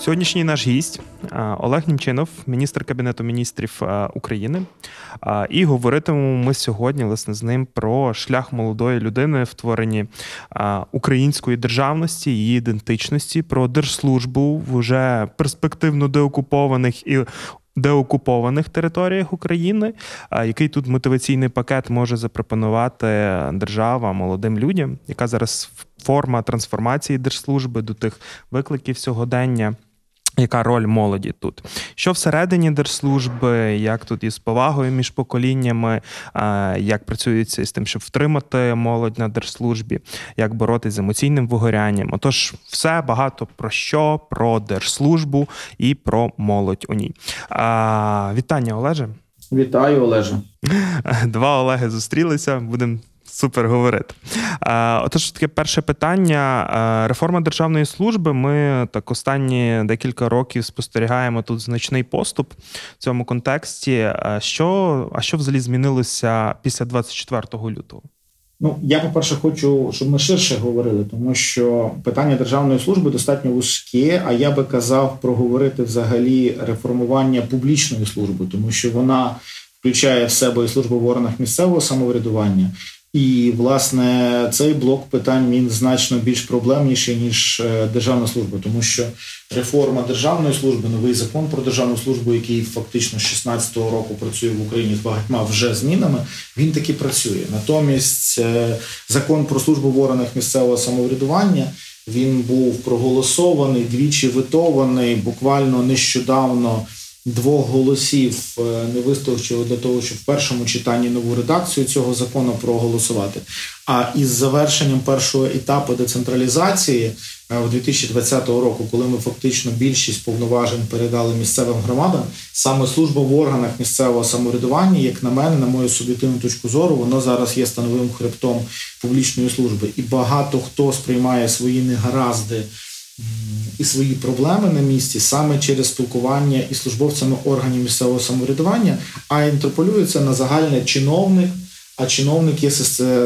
Сьогоднішній наш гість Олег Німчинов, міністр кабінету міністрів України. І говоритимемо ми сьогодні власне з ним про шлях молодої людини в творенні української державності, її ідентичності, про держслужбу в уже перспективно деокупованих і. Деокупованих територіях України, який тут мотиваційний пакет може запропонувати держава молодим людям, яка зараз форма трансформації держслужби до тих викликів сьогодення. Яка роль молоді тут? Що всередині держслужби, як тут із повагою між поколіннями, як працюється з тим, щоб втримати молодь на держслужбі, як боротися з емоційним вигорянням? Отож, все багато про що, про держслужбу і про молодь у ній. Вітання, Олеже. Вітаю, Олеже. Два Олеги зустрілися. Будемо Супер говорити. Отож, таке перше питання. Реформа державної служби. Ми так останні декілька років спостерігаємо тут значний поступ в цьому контексті. Що а що взагалі змінилося після 24 лютого? Ну я по перше хочу, щоб ми ширше говорили, тому що питання державної служби достатньо вузьке. А я би казав проговорити взагалі реформування публічної служби, тому що вона включає в себе і службу в органах місцевого самоврядування. І власне цей блок питань він значно більш проблемніший ніж е, державна служба, тому що реформа державної служби, новий закон про державну службу, який фактично з 16 року працює в Україні з багатьма вже змінами, він таки працює. Натомість е, закон про службу в органах місцевого самоврядування він був проголосований, двічі витований буквально нещодавно двох голосів е, не вистачило для того, щоб в першому читанні нову редакцію цього закону проголосувати. А із завершенням першого етапу децентралізації в е, 2020 року, коли ми фактично більшість повноважень передали місцевим громадам, саме служба в органах місцевого самоврядування, як на мене, на мою суб'єктивну точку зору, воно зараз є становим хребтом публічної служби, і багато хто сприймає свої негаразди і свої проблеми на місці саме через спілкування із службовцями органів місцевого самоврядування, а інтерполюється на загальне чиновник, а чиновник є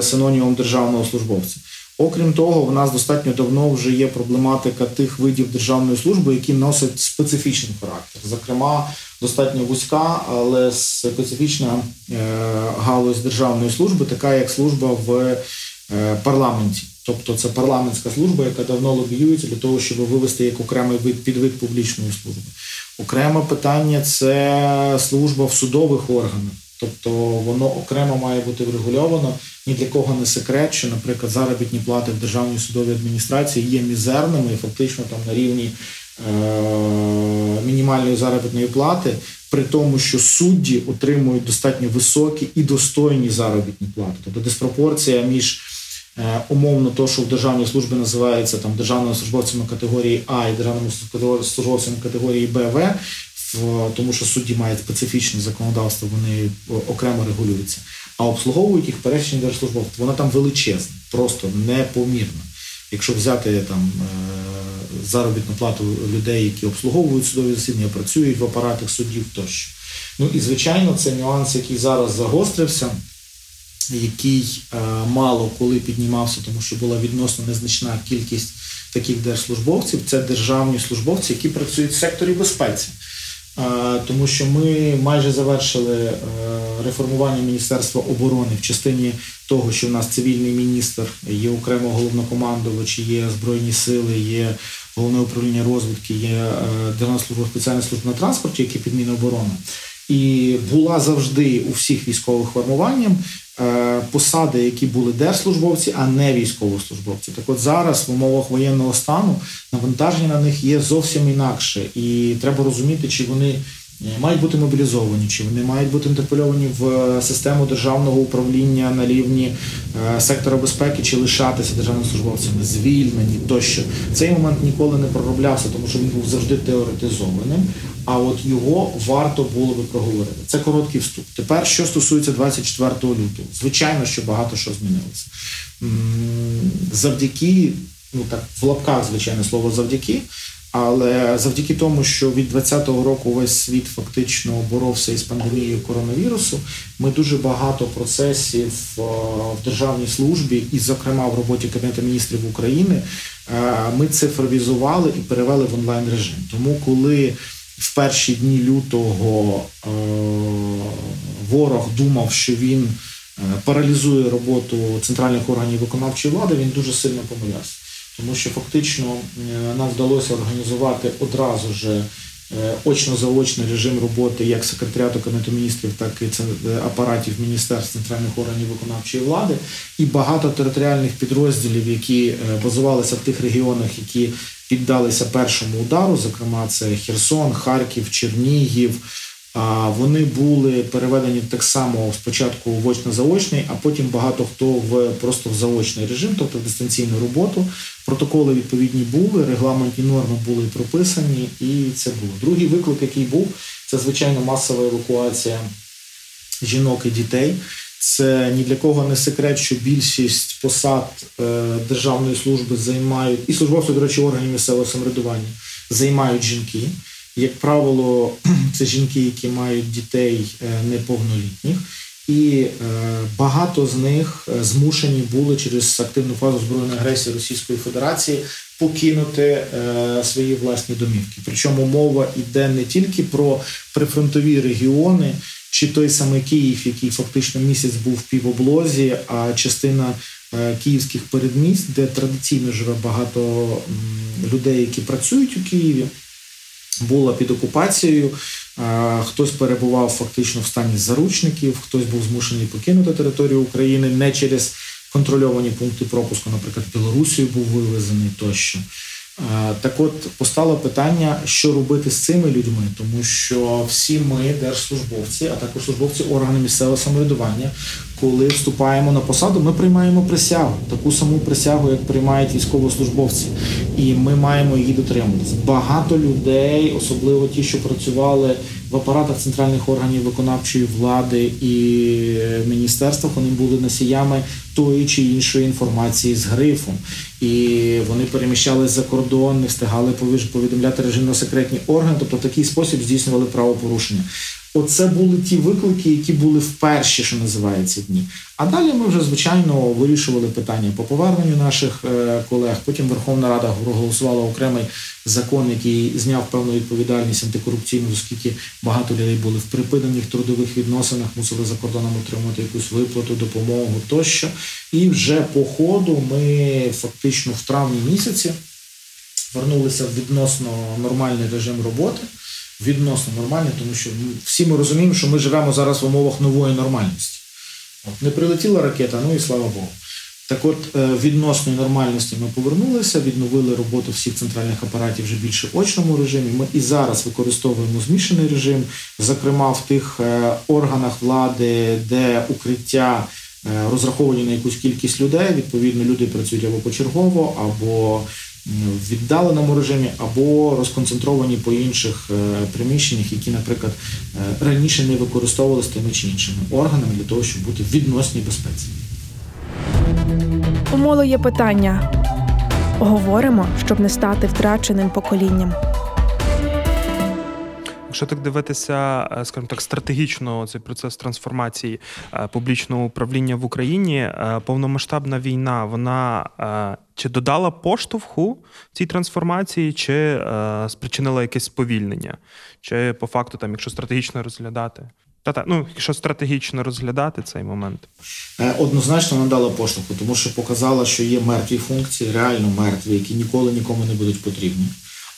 синонімом державного службовця. Окрім того, в нас достатньо давно вже є проблематика тих видів державної служби, які носять специфічний характер. Зокрема, достатньо вузька, але специфічна е, галузь державної служби, така як служба в е, парламенті. Тобто це парламентська служба, яка давно лобіюється для того, щоб вивести як окремий вид підвид публічної служби. Окреме питання це служба в судових органах. Тобто воно окремо має бути врегульовано. Ні для кого не секрет, що, наприклад, заробітні плати в державній судовій адміністрації є мізерними і фактично там на рівні е- мінімальної заробітної плати, при тому, що судді отримують достатньо високі і достойні заробітні плати. Тобто диспропорція між Е, умовно, то, що в державній службі називається там державними службовцями категорії А і державними службовцями категорії БВ, тому що судді мають специфічне законодавство, вони окремо регулюються. А обслуговують їх перечні держслужбовців. Вона там величезна, просто непомірна. Якщо взяти там е, заробітну плату людей, які обслуговують судові засідання, працюють в апаратах судів тощо. Ну і звичайно, це нюанс, який зараз загострився який е, мало коли піднімався, тому що була відносно незначна кількість таких держслужбовців. Це державні службовці, які працюють в секторі безпеці. Е, тому що ми майже завершили е, реформування Міністерства оборони в частині того, що в нас цивільний міністр, є окремо головнокомандувач, є Збройні сили, є головне управління розвідки, є Державна служба спеціальна служба на транспорті, які під Міноборони. І була завжди у всіх військових формуванням Е, посади, які були держслужбовці, а не військовослужбовці. Так от зараз в умовах воєнного стану навантаження на них є зовсім інакше, і треба розуміти, чи вони. Е, мають бути мобілізовані, чи вони мають бути інтерпольовані в е, систему державного управління на рівні сектора безпеки, чи лишатися державними службовцями, звільнені тощо. Цей момент ніколи не пророблявся, тому що він був завжди теоретизованим а от його варто було би проговорити. Це короткий вступ. Тепер, що стосується 24 лютого, звичайно, що багато що змінилося. Завдяки ну так в лапках, звичайно, слово завдяки. Але завдяки тому, що від 2020 року весь світ фактично боровся із пандемією коронавірусу, ми дуже багато процесів е, в державній службі, і, зокрема, в роботі Кабінету міністрів України, е, ми цифровізували і перевели в онлайн режим. Тому, коли в перші дні лютого е, ворог думав, що він паралізує роботу центральних органів виконавчої влади, він дуже сильно помилявся тому що фактично е, нам вдалося організувати одразу ж е, очно-заочний режим роботи як секретаріату Кабінету міністрів, так і е, апаратів міністерств центральних органів виконавчої влади, і багато територіальних підрозділів, які базувалися в тих регіонах, які піддалися першому удару, зокрема це Херсон, Харків, Чернігів. Вони були переведені так само спочатку в очно-заочний, а потім багато хто в просто в заочний режим, тобто в дистанційну роботу. Протоколи відповідні були, регламентні норми були прописані, і це було. Другий виклик, який був, це звичайно масова евакуація жінок і дітей. Це ні для кого не секрет, що більшість посад е, державної служби займають і службовці, до речі, органів місцевого самоврядування займають жінки. Як правило, це жінки, які мають дітей е, неповнолітніх, і е, багато з них змушені були через активну фазу збройної агресії Російської Федерації покинути свої власні домівки. Причому мова йде не тільки про прифронтові регіони, чи той самий Київ, який фактично місяць був в півоблозі, а частина київських передмість, де традиційно живе багато людей, які працюють у Києві була під окупацією. Хтось перебував фактично в стані заручників, хтось був змушений покинути територію України не через контрольовані пункти пропуску, наприклад, Білорусію був вивезений тощо. Так от постало питання, що робити з цими людьми, тому що всі ми, держслужбовці, а також службовці органів місцевого самоврядування, коли вступаємо на посаду, ми приймаємо присягу, таку саму присягу, як приймають військовослужбовці, і ми маємо її дотримуватись. Багато людей, особливо ті, що працювали в апаратах центральних органів виконавчої влади і міністерствах, вони були носіями тої чи іншої інформації з грифом, і вони переміщалися за кордон, не встигали повідомляти режимно секретні органи, тобто в такий спосіб здійснювали правопорушення. Оце були ті виклики, які були в перші, що називається дні. А далі ми вже звичайно вирішували питання по поверненню наших е, колег. Потім Верховна Рада проголосувала окремий закон, який зняв певну відповідальність антикорупційну, оскільки багато людей були в припинених трудових відносинах, мусили за кордоном отримати якусь виплату, допомогу тощо. І вже по ходу ми фактично в травні місяці вернулися в відносно нормальний режим роботи відносно нормальні, тому що всі ми розуміємо, що ми живемо зараз в умовах нової нормальності. От, Не прилетіла ракета, ну і слава Богу. Так от, е, відносної нормальності ми повернулися, відновили роботу всіх центральних апаратів вже більше очному режимі. Ми і зараз використовуємо змішаний режим, зокрема в тих е, органах влади, де укриття е, розраховані на якусь кількість людей. Відповідно, люди працюють або почергово, або в віддаленому режимі або розконцентровані по інших е, приміщеннях, які, наприклад, е, раніше не використовувалися тими чи іншими органами для того, щоб бути в відносній безпеці. У моло є питання. Говоримо, щоб не стати втраченим поколінням. Якщо так дивитися, е, скажімо так, стратегічно цей процес трансформації е, публічного управління в Україні, е, повномасштабна війна, вона чи додала поштовху цій трансформації, чи спричинила якесь сповільнення, чи по факту, там, якщо стратегічно розглядати? Та-та, ну, якщо стратегічно розглядати цей момент, однозначно надала поштовху, тому що показала, що є мертві функції, реально мертві, які ніколи нікому не будуть потрібні.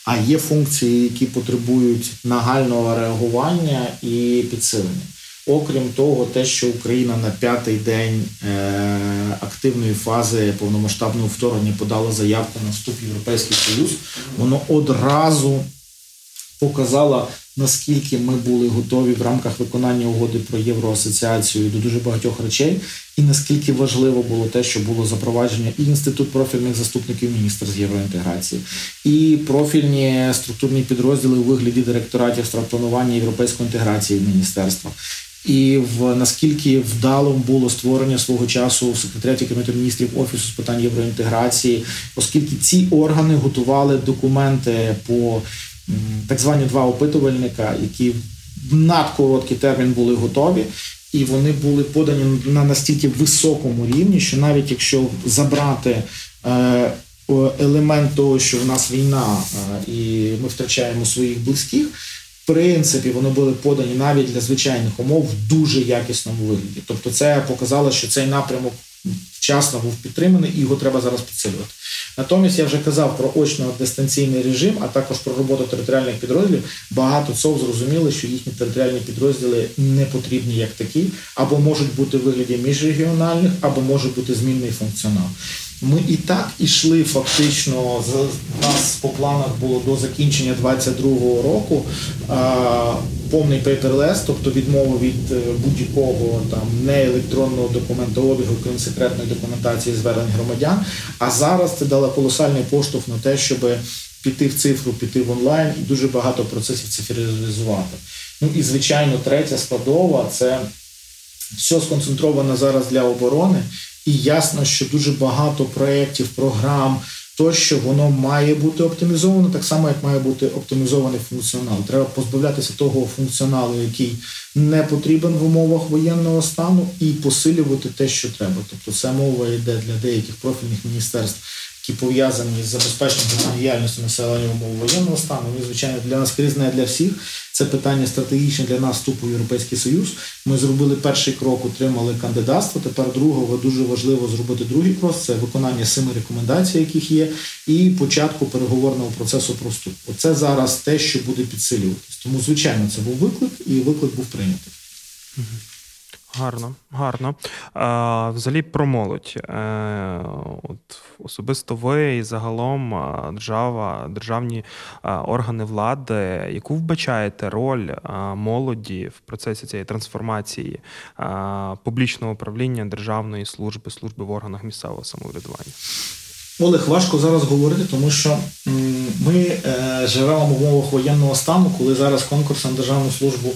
А є функції, які потребують нагального реагування і підсилення. Окрім того, те, що Україна на п'ятий день е, активної фази повномасштабного вторгнення подала заявку на вступ в Європейський Союз, воно одразу показало, наскільки ми були готові в рамках виконання угоди про євроасоціацію до дуже багатьох речей, і наскільки важливо було те, що було запровадження і інститут профільних заступників міністра з євроінтеграції, і профільні структурні підрозділи у вигляді директоратів стратпланування європейської інтеграції в міністерства. і в наскільки вдалим було створення свого часу в секретаріаті Кабінету міністрів офісу з питань євроінтеграції, оскільки ці органи готували документи по так звані два опитувальника, які в надкороткий термін були готові. І вони були подані на настільки високому рівні, що навіть якщо забрати е, елемент того, що в нас війна е, і ми втрачаємо своїх близьких, в принципі, вони були подані навіть для звичайних умов в дуже якісному вигляді. Тобто, це показало, що цей напрямок вчасно був підтриманий, і його треба зараз підсилювати. Натомість я вже казав про очно-дистанційний режим, а також про роботу територіальних підрозділів. Багато ЦОВ зрозуміли, що їхні територіальні підрозділи не потрібні як такі, або можуть бути в вигляді міжрегіональних, або може бути змінний функціонал. Ми і так ішли фактично. Нас по планах було до закінчення 2022 року а, повний paperless, тобто відмова від е, будь-якого там неелектронного документообігу, крім секретної документації звернень громадян. А зараз це дало колосальний поштовх на те, щоб піти в цифру, піти в онлайн і дуже багато процесів цифралізувати. Ну і звичайно, третя складова це все сконцентровано зараз для оборони. І ясно, що дуже багато проєктів, програм, тощо воно має бути оптимізовано, так само, як має бути оптимізований функціонал. Треба позбавлятися того функціоналу, який не потрібен в умовах воєнного стану, і посилювати те, що треба. Тобто, це мова йде для деяких профільних міністерств які пов'язані з забезпеченням діяльності населення умов воєнного стану. І, звичайно, для нас кризне для всіх. Це питання стратегічне для нас вступу в Європейський Союз. Ми зробили перший крок, отримали кандидатство. Тепер другого дуже важливо зробити другий крок. Це виконання семи рекомендацій, яких є, і початку переговорного процесу про вступ. Оце зараз те, що буде підсилюватись. Тому, звичайно, це був виклик, і виклик був прийнятий. Гарно, гарно. А, Взагалі про молодь. Е, от Особисто ви і загалом держава, державні органи влади, яку вбачаєте роль молоді в процесі цієї трансформації публічного управління державної служби, служби в органах місцевого самоврядування? Олег, важко зараз говорити, тому що ми е, живемо в умовах воєнного стану, коли зараз конкурс на державну службу.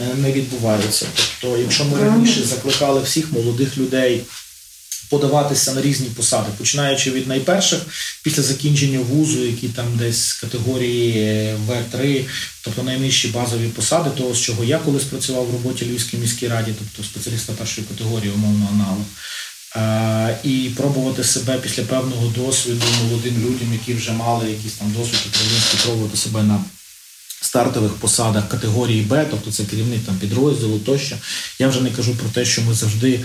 Е, не відбуваються. Тобто, якщо ми раніше закликали всіх молодих людей подаватися на різні посади, починаючи від найперших після закінчення вузу, які там десь категорії В3, тобто найнижчі базові посади, того з чого я колись працював в роботі Львівській міській раді, тобто спеціаліста першої категорії, умовно аналог. І пробувати себе після певного досвіду молодим людям, які вже мали якийсь там досвід управлінський, пробувати себе на стартових посадах категорії Б, тобто це керівник там підрозділу тощо. Я вже не кажу про те, що ми завжди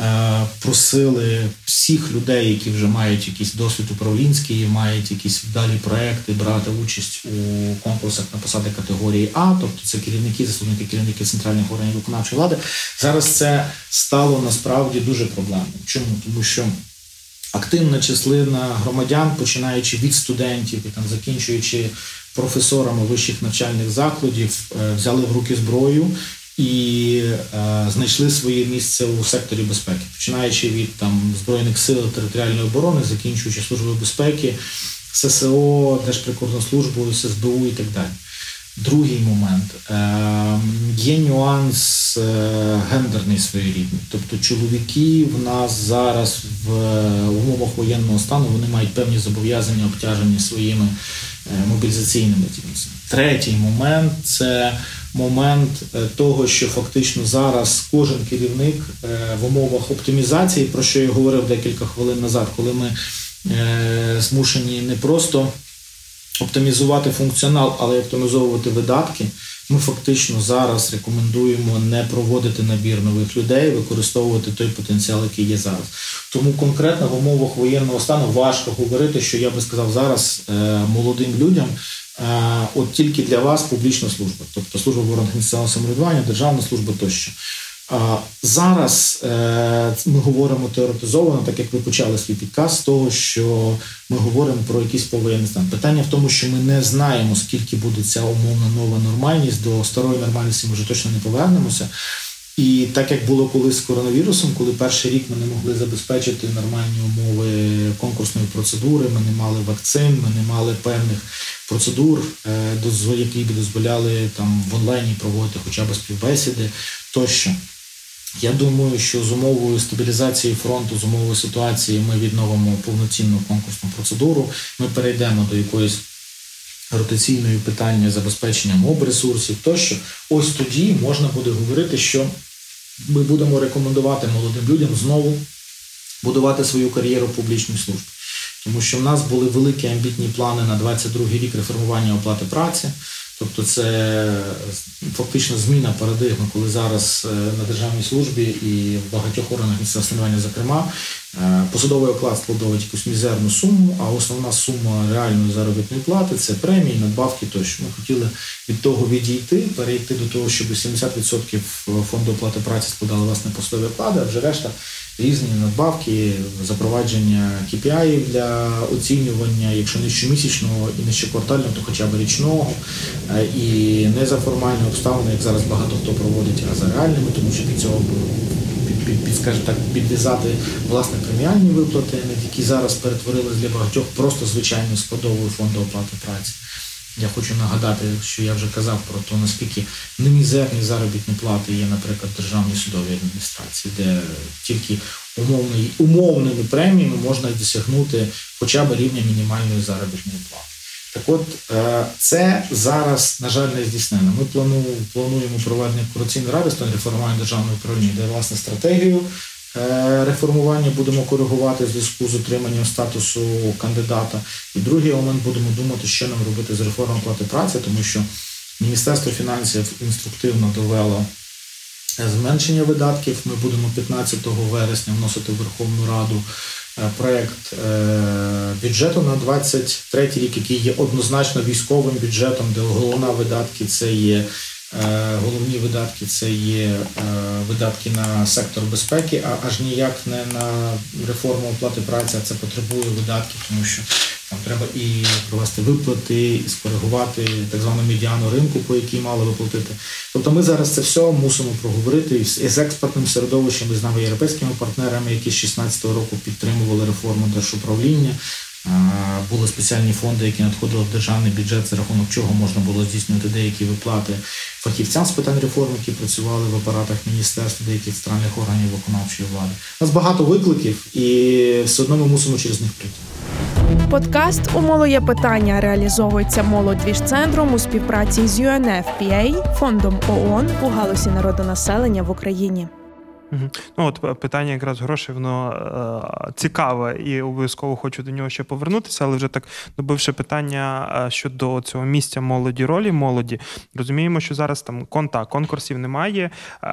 е, просили всіх людей, які вже мають якийсь досвід управлінський, мають якісь вдалі проекти, брати участь у конкурсах на посади категорії А, тобто це керівники, заступники керівники центральних органів виконавчої влади. Зараз це стало насправді дуже проблемним. Чому? Тому що активна числина громадян, починаючи від студентів і там закінчуючи професорами вищих навчальних закладів, е, взяли в руки зброю і е, знайшли своє місце у секторі безпеки, починаючи від там збройних сил територіальної оборони, закінчуючи службою безпеки, ССО, Держприкордонслужбою, ССБУ і так далі. Другий момент е, є нюанс гендерний своєрідний. Тобто чоловіки в нас зараз в умовах воєнного стану вони мають певні зобов'язання обтяжені своїми Е, мобілізаційними цінностями. Третій момент це момент е, того, що фактично зараз кожен керівник е, в умовах оптимізації, про що я говорив декілька хвилин назад, коли ми змушені не просто оптимізувати функціонал, але й оптимізовувати видатки. Ми фактично зараз рекомендуємо не проводити набір нових людей, використовувати той потенціал, який є зараз. Тому конкретно в умовах воєнного стану важко говорити, що я би сказав зараз е, молодим людям. Е, от тільки для вас публічна служба, тобто служба в органах самоврядування, державна служба тощо. Зараз е, ми говоримо теоретизовано, так як ви почали свій підказ, з того, що ми говоримо про якийсь повоєнний стан. Питання в тому, що ми не знаємо, скільки буде ця умовна нова нормальність. До старої нормальності ми вже точно не повернемося. І так як було колись з коронавірусом, коли перший рік ми не могли забезпечити нормальні умови конкурсної процедури, ми не мали вакцин, ми не мали певних процедур, е, які б дозволяли там в онлайні проводити хоча б співбесіди тощо. Я думаю, що з умовою стабілізації фронту, з умовою ситуації, ми відновимо повноцінну конкурсну процедуру. Ми перейдемо до якоїсь ротаційної питання забезпечення моб ресурсів тощо. Ось тоді можна буде говорити, що ми будемо рекомендувати молодим людям знову будувати свою кар'єру в публічній службі. Тому що в нас були великі амбітні плани на 22 рік реформування оплати праці. Тобто це фактично зміна парадигми, коли зараз е, на державній службі і в багатьох органах місцевого самоврядування, зокрема, е, посадовий оклад складовує якусь мізерну суму, а основна сума реальної заробітної плати це премії, надбавки тощо. Ми хотіли від того відійти, перейти до того, щоб 70% фонду оплати праці складали власне посадові оклади, а вже решта різні надбавки, запровадження KPI для оцінювання, якщо не щомісячного і не щоквартального, то хоча б річного, Е, і не за формальні обставини, як зараз багато хто проводить, а за реальними, тому що під цього під, скажімо так, підв'язати власне преміальні виплати, які зараз перетворились для багатьох просто звичайною складовою фонду оплати праці. Я хочу нагадати, що я вже казав про те, наскільки немізерні заробітні плати є, наприклад, державній судовій адміністрації, де тільки умовної, умовними преміями можна досягнути хоча б рівня мінімальної заробітної плати. Так от е, це зараз, на жаль, не здійснено. Ми плану- плануємо проведення корупційної ради питань реформування державного управління, де власне стратегію реформування будемо коригувати в зв'язку з отриманням статусу кандидата. І другий момент будемо думати, що нам робити з реформою оплати праці, тому що Міністерство фінансів інструктивно довело зменшення видатків. Ми будемо 15 вересня вносити в Верховну Раду е, проект е, бюджету на 23 рік, який є однозначно військовим бюджетом, де головна видатки це є. Е, Головні видатки це є е, видатки на сектор безпеки, а аж ніяк не на реформу оплати праці, а це потребує видатків, тому що там треба і провести виплати, і скоригувати так звану медіану ринку, по якій мали виплатити. Тобто ми зараз це все мусимо проговорити і з- експертним середовищем, і з нами європейськими партнерами, які з 2016 року підтримували реформу держуправління. Були спеціальні фонди, які надходили в державний бюджет, за рахунок чого можна було здійснювати деякі виплати фахівцям з питань реформ, які працювали в апаратах міністерств, деяких центральних органів виконавчої влади. У нас багато викликів, і все одно ми мусимо через них пройти. Подкаст «Умоло є питання реалізовується молодвіж-центром у співпраці з UNFPA, фондом ООН у галузі народонаселення в Україні. Мгм. Ну от питання якраз грошей, воно е, цікаве і обов'язково хочу до нього ще повернутися, але вже так добивши питання е, щодо цього місця молоді, ролі молоді. Розуміємо, що зараз там конта конкурсів немає. Е,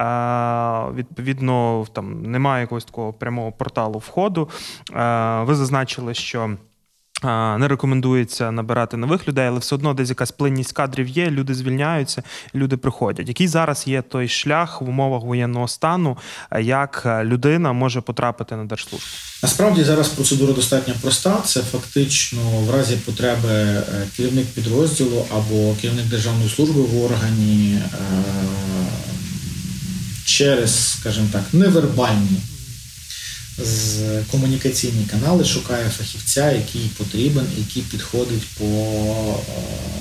відповідно, там немає якогось такого прямого порталу входу. Е, ви зазначили, що. Не рекомендується набирати нових людей, але все одно десь якась плинність кадрів є, люди звільняються, люди приходять. Який зараз є той шлях в умовах воєнного стану, як людина може потрапити на держслужбу? Насправді зараз процедура достатньо проста. Це фактично в разі потреби е, керівник підрозділу або керівник державної служби в органі е, через, скажімо так, невербальні з комунікаційні канали шукає фахівця, який потрібен, який підходить по е,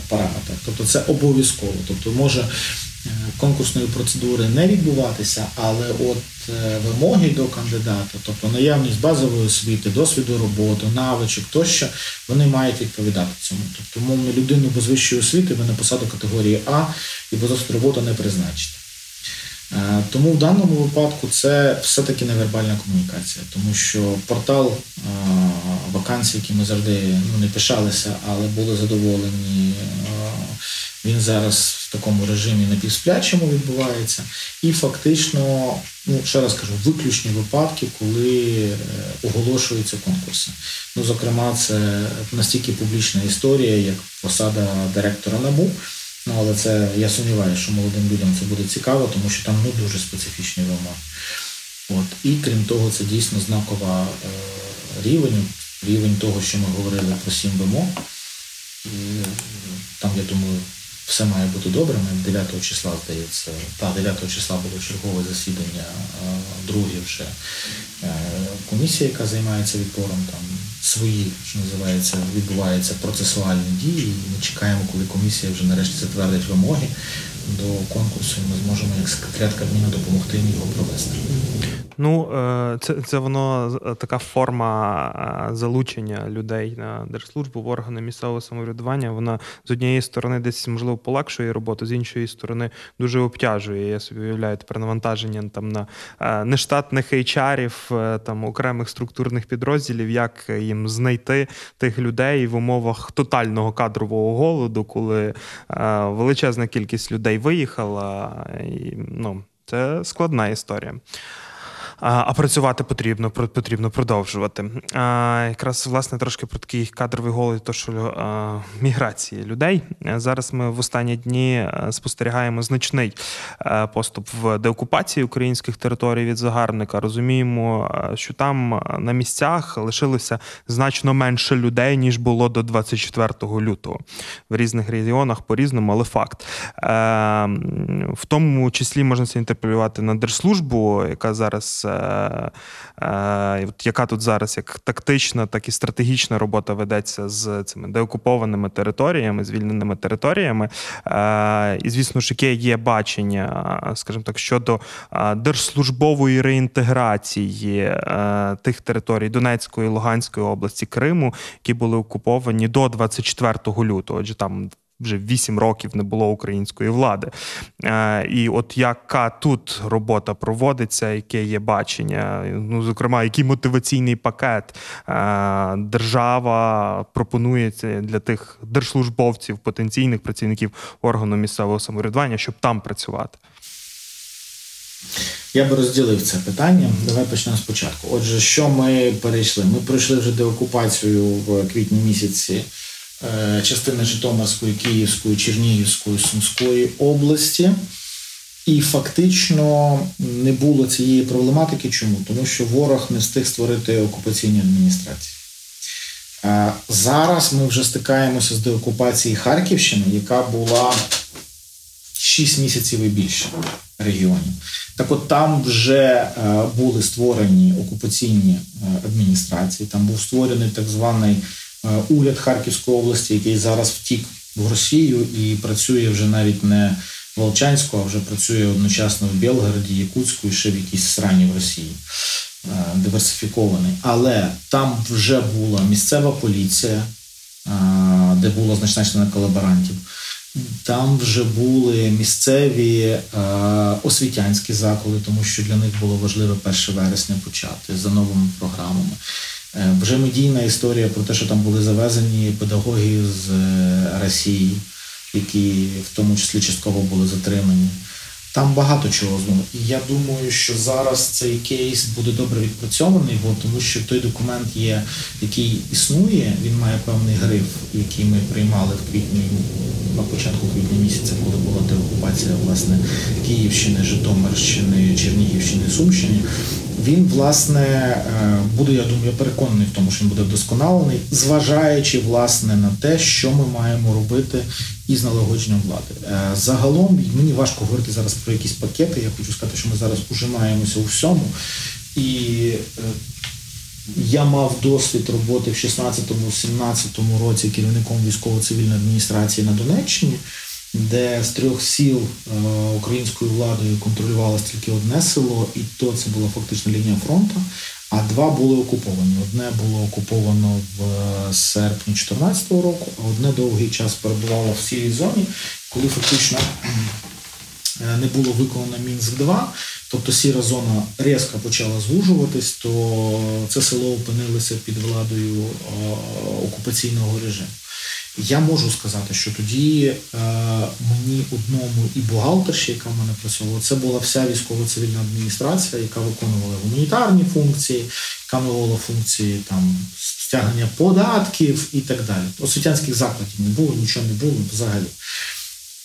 параметрах. Тобто це обов'язково. Тобто може е, конкурсної процедури не відбуватися, але от е, вимоги до кандидата, тобто наявність базової освіти, досвіду роботи, навичок тощо, вони мають відповідати цьому. Тобто, мовно людину без вищої освіти ви на посаду категорії А і без роботи не призначите. Тому в даному випадку це все-таки невербальна комунікація, тому що портал вакансій, які ми завжди ну, не пишалися, але були задоволені, він зараз в такому режимі напівсплячому відбувається. І фактично, ну ще раз кажу, виключні випадки, коли е, оголошуються конкурси. Ну, зокрема, це настільки публічна історія, як посада директора НАБУ. Ну, але це я сумніваюся, що молодим людям це буде цікаво, тому що там ну дуже специфічні вимоги. От і крім того, це дійсно знакова е, рівень, рівень того, що ми говорили про сім вимог. І е, там, я думаю, все має бути добре. Ми 9 числа, здається, та 9 числа було чергове засідання, друге вже е, комісія, яка займається відбором там свої, що називається, відбуваються процесуальні дії. І Ми чекаємо, коли комісія вже нарешті затвердить вимоги до конкурсу, і ми зможемо як секретаріат Кабміну допомогти їм його провести. Ну, е, це це воно е, така форма е, залучення людей на держслужбу в органи місцевого самоврядування. Вона з однієї сторони десь можливо полегшує роботу, з іншої сторони дуже обтяжує. Я собі уявляю тепер навантаження там на нештатних HR-ів, там окремих структурних підрозділів, як їм знайти тих людей в умовах тотального кадрового голоду, коли величезна кількість людей виїхала, і ну це складна історія. А працювати потрібно, потрібно продовжувати. А, Якраз власне трошки про такий кадровий голод, то що а, міграції людей. Зараз ми в останні дні спостерігаємо значний поступ в деокупації українських територій від загарбника. Розуміємо, що там на місцях лишилося значно менше людей ніж було до 24 лютого в різних регіонах по різному, але факт в тому числі можна це інтерпелювати на держслужбу, яка зараз. Е, е, яка тут зараз як тактична, так і стратегічна робота ведеться з цими деокупованими територіями, звільненими територіями. Е, і, звісно ж, яке є бачення, скажімо так, щодо держслужбової реінтеграції тих територій Донецької, Луганської області, Криму, які були окуповані до 24 лютого. Отже, там вже вісім років не було української влади. Е, і от яка тут робота проводиться, яке є бачення? Ну, зокрема, який мотиваційний пакет е, держава пропонує для тих держслужбовців, потенційних працівників органу місцевого самоврядування, щоб там працювати? Я би розділив це питання. Давай почнемо спочатку. Отже, що ми перейшли? Ми пройшли вже деокупацію в квітні місяці. Е, частини Житомирської, Київської, Чернігівської, Сумської області. І фактично не було цієї проблематики. Чому? Тому що ворог не встиг створити окупаційні адміністрації. Е, зараз ми вже стикаємося з деокупацією Харківщини, яка була 6 місяців і більше регіонів. Так от там вже е, були створені окупаційні адміністрації, там був створений так званий уряд Харківської області, який зараз втік в Росію і працює вже навіть не в Волчанську, а вже працює одночасно в Білгороді, Якутську і ще в якійсь срані в Росії. Е, диверсифікований. Але там вже була місцева поліція, е, де було значна частина колаборантів. Там вже були місцеві е, освітянські заклади, тому що для них було важливо 1 вересня почати за новими програмами. Е, вже медійна історія про те, що там були завезені педагоги з е, Росії, які в тому числі частково були затримані. Там багато чого знову. І я думаю, що зараз цей кейс буде добре відпрацьований, бо тому що той документ є, який існує, він має певний гриф, який ми приймали в квітні, на початку квітня місяця, коли була деокупація власне Київщини, Житомирщини, Чернігівщини, Сумщини він власне е, буде, я думаю, переконаний в тому, що він буде вдосконалений, зважаючи власне на те, що ми маємо робити із налагодженням влади. Е, загалом мені важко говорити зараз про якісь пакети. Я хочу сказати, що ми зараз ужимаємося у всьому. І е, я мав досвід роботи в 16-17 році керівником військово-цивільної адміністрації на Донеччині де з трьох сіл е, українською владою контролювалося тільки одне село, і то це була фактично лінія фронту. А два були окуповані. Одне було окуповано в е, серпні 2014 року, а одне довгий час перебувало в сірій зоні, коли фактично е, не було виконано мінськ 2 тобто сіра зона різко почала звужуватись, то це село опинилося під владою окупаційного режиму. Я можу сказати, що тоді е, мені одному і бухгалтерші, яка в мене працювала, це була вся військово-цивільна адміністрація, яка виконувала гуманітарні функції, яка виконувала функції там стягнення податків і так далі. Освітянських закладів не було, нічого не було взагалі.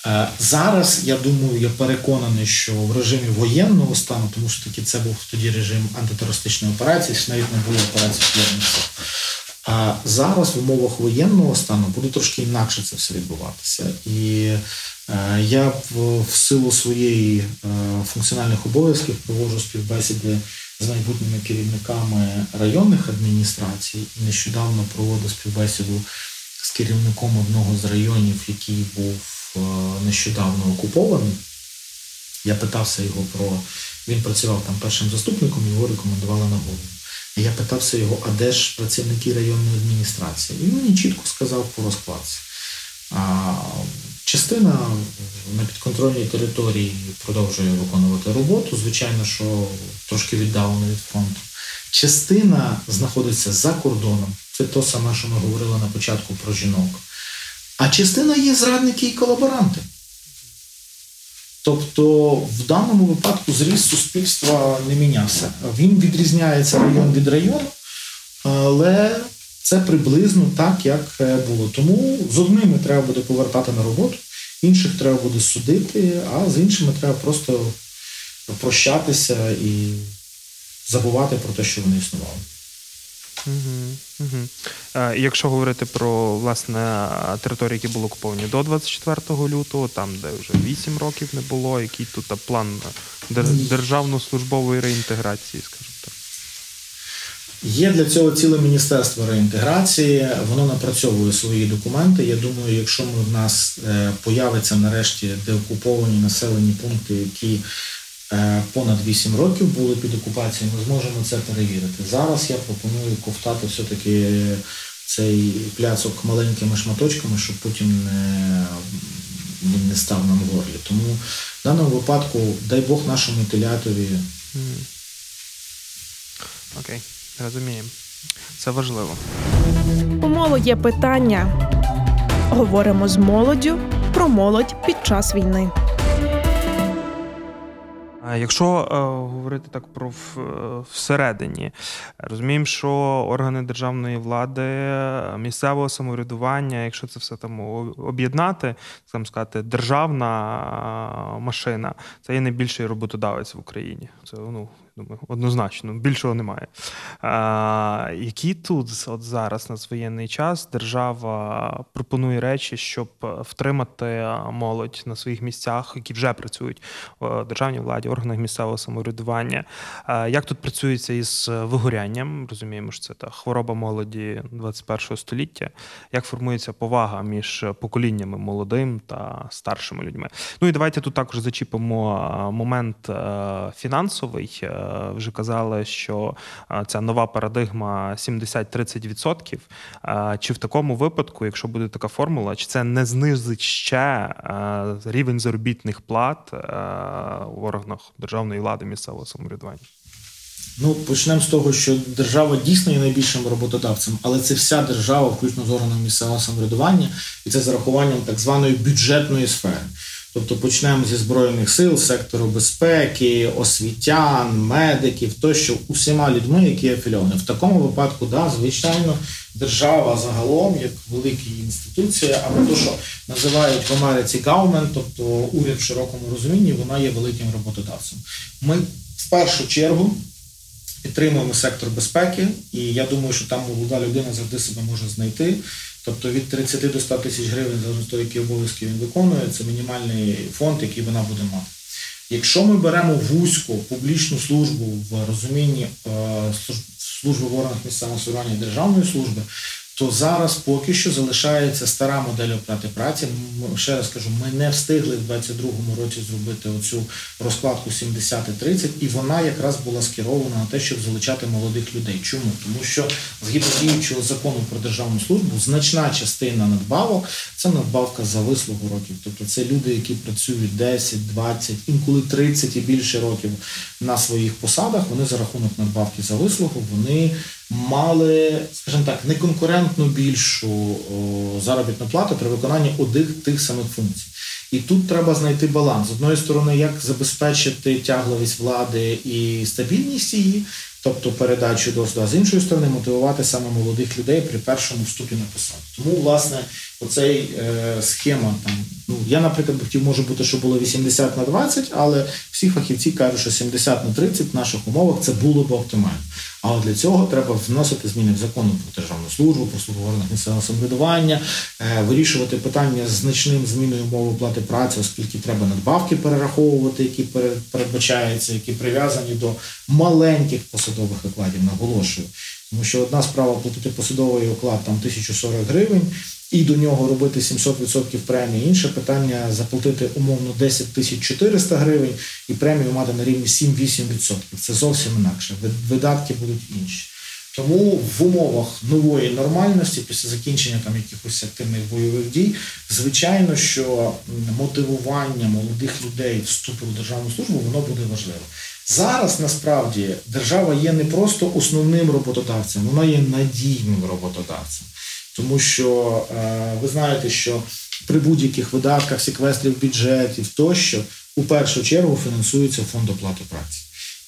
Е, зараз я думаю, я переконаний, що в режимі воєнного стану, тому що таки це був тоді режим антитерористичної операції, навіть не було операції сил. А зараз в умовах воєнного стану буде трошки інакше це все відбуватися. І е, я в, силу своєї е, функціональних обов'язків проводжу співбесіди з майбутніми керівниками районних адміністрацій. І нещодавно проводив співбесіду з керівником одного з районів, який був е, нещодавно окупований. Я питався його про. Він працював там першим заступником, його рекомендували на голову. І я питався його, а де ж працівники районної адміністрації? Він мені чітко сказав по розкладці. А, частина на підконтрольній території продовжує виконувати роботу, звичайно, що трошки віддалено від фронту. Частина знаходиться за кордоном. Це то саме, що ми говорили на початку про жінок. А частина є зрадники і колаборанти. Тобто в даному випадку зріст суспільства не мінявся. Він відрізняється район від району, але це приблизно так, як було. Тому з одними треба буде повертати на роботу, інших треба буде судити, а з іншими треба просто прощатися і забувати про те, що вони існували. Угу, угу. Е, якщо говорити про власне території, які були окуповані до 24 лютого, там де вже 8 років не було, який тут план державно-службової реінтеграції, скажімо так. Є для цього ціле міністерство реінтеграції, воно напрацьовує свої документи. Я думаю, якщо ми в нас е, появиться нарешті деокуповані населені пункти, які Е, понад 8 років були під окупацією, ми зможемо це перевірити. Зараз я пропоную ковтати все-таки цей пляцок маленькими шматочками, щоб потім не, він не став нам в горлі. Тому в даному випадку, дай Бог нашому телятові. Окей, розуміємо. Це важливо. У молоді є питання. Говоримо з молоддю про молодь під час війни. Якщо е, говорити так про в, е, всередині, розуміємо, що органи державної влади, місцевого самоврядування, якщо це все там об'єднати, там сказати, державна машина, це є найбільший роботодавець в Україні. Це ну думаю, однозначно, більшого немає. А, Які тут от зараз на воєнний час держава пропонує речі, щоб втримати молодь на своїх місцях, які вже працюють в державній владі, органах місцевого самоврядування? А, Як тут працюється із вигорянням? Розуміємо, що це та хвороба молоді 21 століття. Як формується повага між поколіннями молодим та старшими людьми? Ну і давайте тут також зачіпимо момент фінансовий вже казали, що ця нова парадигма 70-30%. Чи в такому випадку, якщо буде така формула, чи це не знизить ще рівень заробітних плат в органах державної влади місцевого самоврядування? Ну, почнемо з того, що держава дійсно є найбільшим роботодавцем, але це вся держава, включно з органами місцевого самоврядування, і це з зарахуванням так званої бюджетної сфери. Тобто почнемо зі збройних сил, сектору безпеки, освітян, медиків, тощо усіма людьми, які афільовані. В такому випадку, да, звичайно, держава загалом, як велика інституція, або то, що називають в Америці government, тобто уряд в широкому розумінні, вона є великим роботодавцем. Ми в першу чергу. Підтримуємо сектор безпеки, і я думаю, що там молода людина завжди себе може знайти. Тобто від 30 до 100 тисяч гривень, залежно того, які обов'язки він виконує, це мінімальний фонд, який вона буде мати. Якщо ми беремо вузьку публічну службу в розумінні е, служби в органах місцевого самоврядування державної служби, то зараз поки що залишається стара модель оплати праці. Ще раз кажу, ми не встигли в 2022 році зробити оцю розкладку 70-30, і вона якраз була скерована на те, щоб залучати молодих людей. Чому? Тому що згідно діючого закону про державну службу, значна частина надбавок це надбавка за вислугу років. Тобто це люди, які працюють 10, 20, інколи 30 і більше років на своїх посадах. Вони за рахунок надбавки за вислугу, вони мали, скажімо так, неконкурентно більшу заробітну плату при виконанні одних тих самих функцій. І тут треба знайти баланс. З одної сторони, як забезпечити тягловість влади і стабільність її, тобто передачу досвіду, а з іншої сторони мотивувати саме молодих людей при першому вступі на посаду. Тому, власне, оцей е, схема там. Ну я, наприклад, хотів може бути, що було 80 на 20, але всі фахівці кажуть, що 70 на 30 в наших умовах це було б оптимально. Але для цього треба вносити зміни в закон про державну службу, про службу органах місцевого самоврядування, е, вирішувати питання з значним зміною умови оплати праці, оскільки треба надбавки перераховувати, які передбачаються, які прив'язані до маленьких посадових окладів, наголошую. Тому що одна справа платити посадовий оклад там 1040 гривень, і до нього робити 700% премії. Інше питання заплатити умовно 10 тисяч 400 гривень і премію мати на рівні 7-8%. Це зовсім інакше. Видатки будуть інші. Тому в умовах нової нормальності, після закінчення там якихось активних бойових дій, звичайно, що мотивування молодих людей вступу в державну службу воно буде важливо. Зараз насправді держава є не просто основним роботодавцем, вона є надійним роботодавцем. Тому що е, ви знаєте, що при будь-яких видатках, секвестрів бюджетів тощо у першу чергу фінансується фонд оплати праці.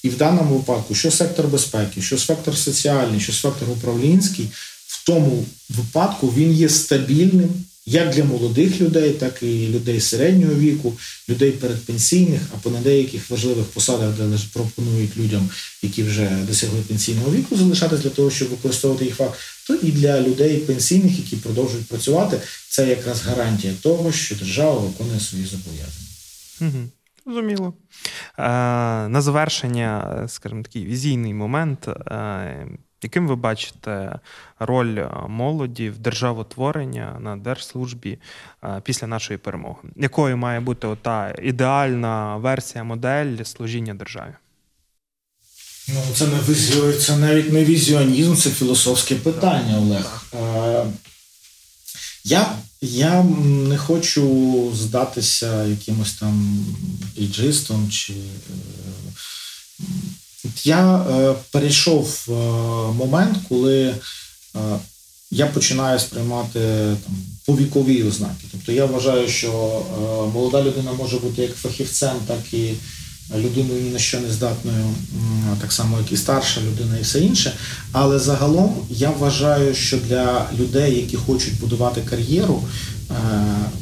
І в даному випадку, що сектор безпеки, що сектор соціальний, що сектор управлінський, в тому випадку він є стабільним як для молодих людей, так і людей середнього віку, людей передпенсійних, або на деяких важливих посадах, де пропонують людям, які вже досягли пенсійного віку, залишатись для того, щоб використовувати їх факт, то і для людей пенсійних, які продовжують працювати, це якраз гарантія того, що держава виконує свої зобов'язання. Угу. Зрозуміло. Е, на завершення, скажімо, такий візійний момент. Е, яким ви бачите роль е, молоді в державотворення на держслужбі е, після нашої перемоги? Якою має бути ота ідеальна версія модель служіння державі? Ну, це не візіо, це навіть не візіонізм, це філософське питання, Олег. Е, я я не хочу здатися якимось там іджистом чи я е, перейшов е, момент, коли е, я починаю сприймати там повікові ознаки. Тобто я вважаю, що е, молода людина може бути як фахівцем, так і людиною ні на що не здатною, так само, як і старша людина, і все інше. Але загалом я вважаю, що для людей, які хочуть будувати кар'єру,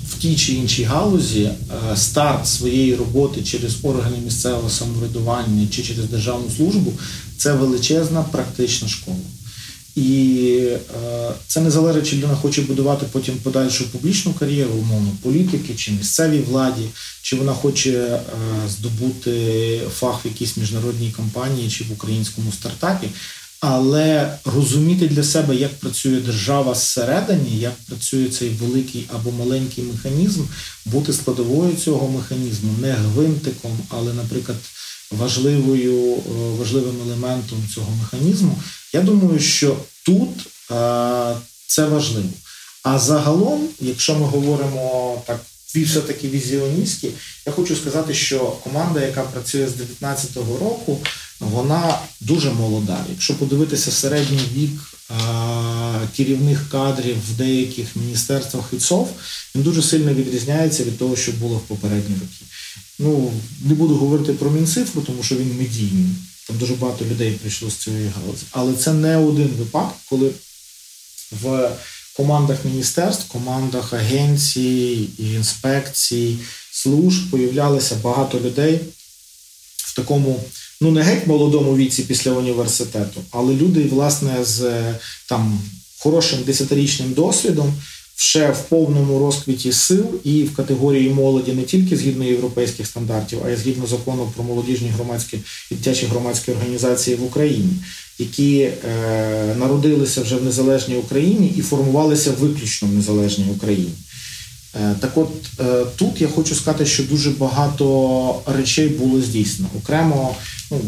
в тій чи іншій галузі е, старт своєї роботи через органи місцевого самоврядування чи через державну службу це величезна практична школа. І е, це не залежить, чи людина хоче будувати потім подальшу публічну кар'єру, умовно, політики чи місцевій владі, чи вона хоче здобути фах в якійсь міжнародній компанії чи в українському стартапі але розуміти для себе, як працює держава зсередині, як працює цей великий або маленький механізм, бути складовою цього механізму, не гвинтиком, але, наприклад, важливою, е, важливим елементом цього механізму. Я думаю, що тут е, це важливо. А загалом, якщо ми говоримо так, все-таки візіоністські, я хочу сказати, що команда, яка працює з 2019 року, вона дуже молода. Якщо подивитися середній вік керівних кадрів в деяких міністерствах і ЦОВ, він дуже сильно відрізняється від того, що було в попередні роки. Ну, не буду говорити про мінцифру, тому що він медійний. Там дуже багато людей прийшло з цієї галузі. Але це не один випадок, коли в командах міністерств, командах агенцій, інспекцій, служб появлялися багато людей в такому ну не геть молодому віці після університету, але люди, власне, з там хорошим десятирічним досвідом. Ще в повному розквіті сил і в категорії молоді не тільки згідно європейських стандартів, а й згідно закону про молодіжні громадські і дитячі громадські організації в Україні, які е, народилися вже в незалежній Україні і формувалися виключно в незалежній Україні. Е, так от е, тут я хочу сказати, що дуже багато речей було здійснено. Окремо, ну,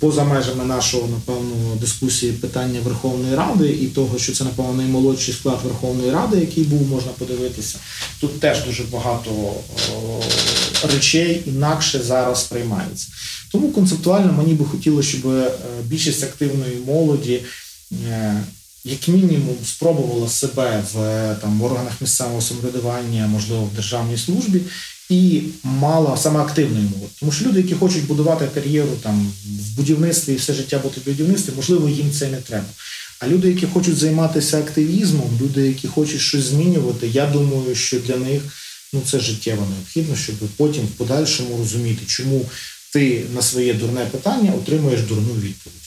поза межами нашого, напевно, дискусії питання Верховної Ради і того, що це, напевно, наймолодший склад Верховної Ради, який був, можна подивитися. Тут теж дуже багато речей інакше зараз сприймається. Тому концептуально мені би хотілося, щоб е, більшість активної молоді як мінімум спробувала себе в там в органах місцевого самоврядування, можливо, в державній службі, і мало саме активної молоді. Тому що люди, які хочуть будувати кар'єру там в будівництві і все життя бути в будівництві, можливо, їм це не треба. А люди, які хочуть займатися активізмом, люди, які хочуть щось змінювати, я думаю, що для них ну це життєво необхідно, щоб потім в подальшому розуміти, чому ти на своє дурне питання отримуєш дурну відповідь.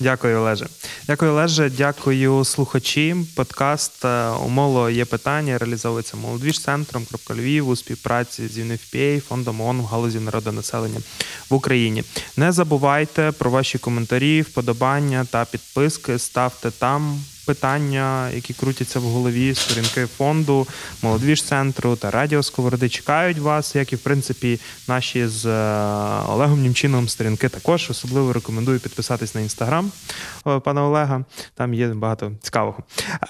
Дякую, Олеже. Дякую, Олеже. Дякую слухачі. Подкаст е, «Умоло є питання. Реалізовується молодвіж центром Львів у співпраці з UNFPA, фондом ООН в галузі народонаселення в Україні. Не забувайте про ваші коментарі, вподобання та підписки. Ставте там питання, які крутяться в голові, сторінки фонду, молодіж центру та радіо Сковороди чекають вас, як і в принципі наші з е, Олегом Німчиновим сторінки також. Особливо рекомендую підписатись на інстаграм е, пана Олега. Там є багато цікавого.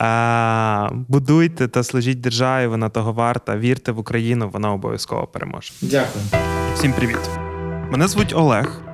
Е, Будуйте та служіть державі, вона того варта. Вірте в Україну, вона обов'язково переможе. Дякую. Всім привіт! Мене звуть Олег.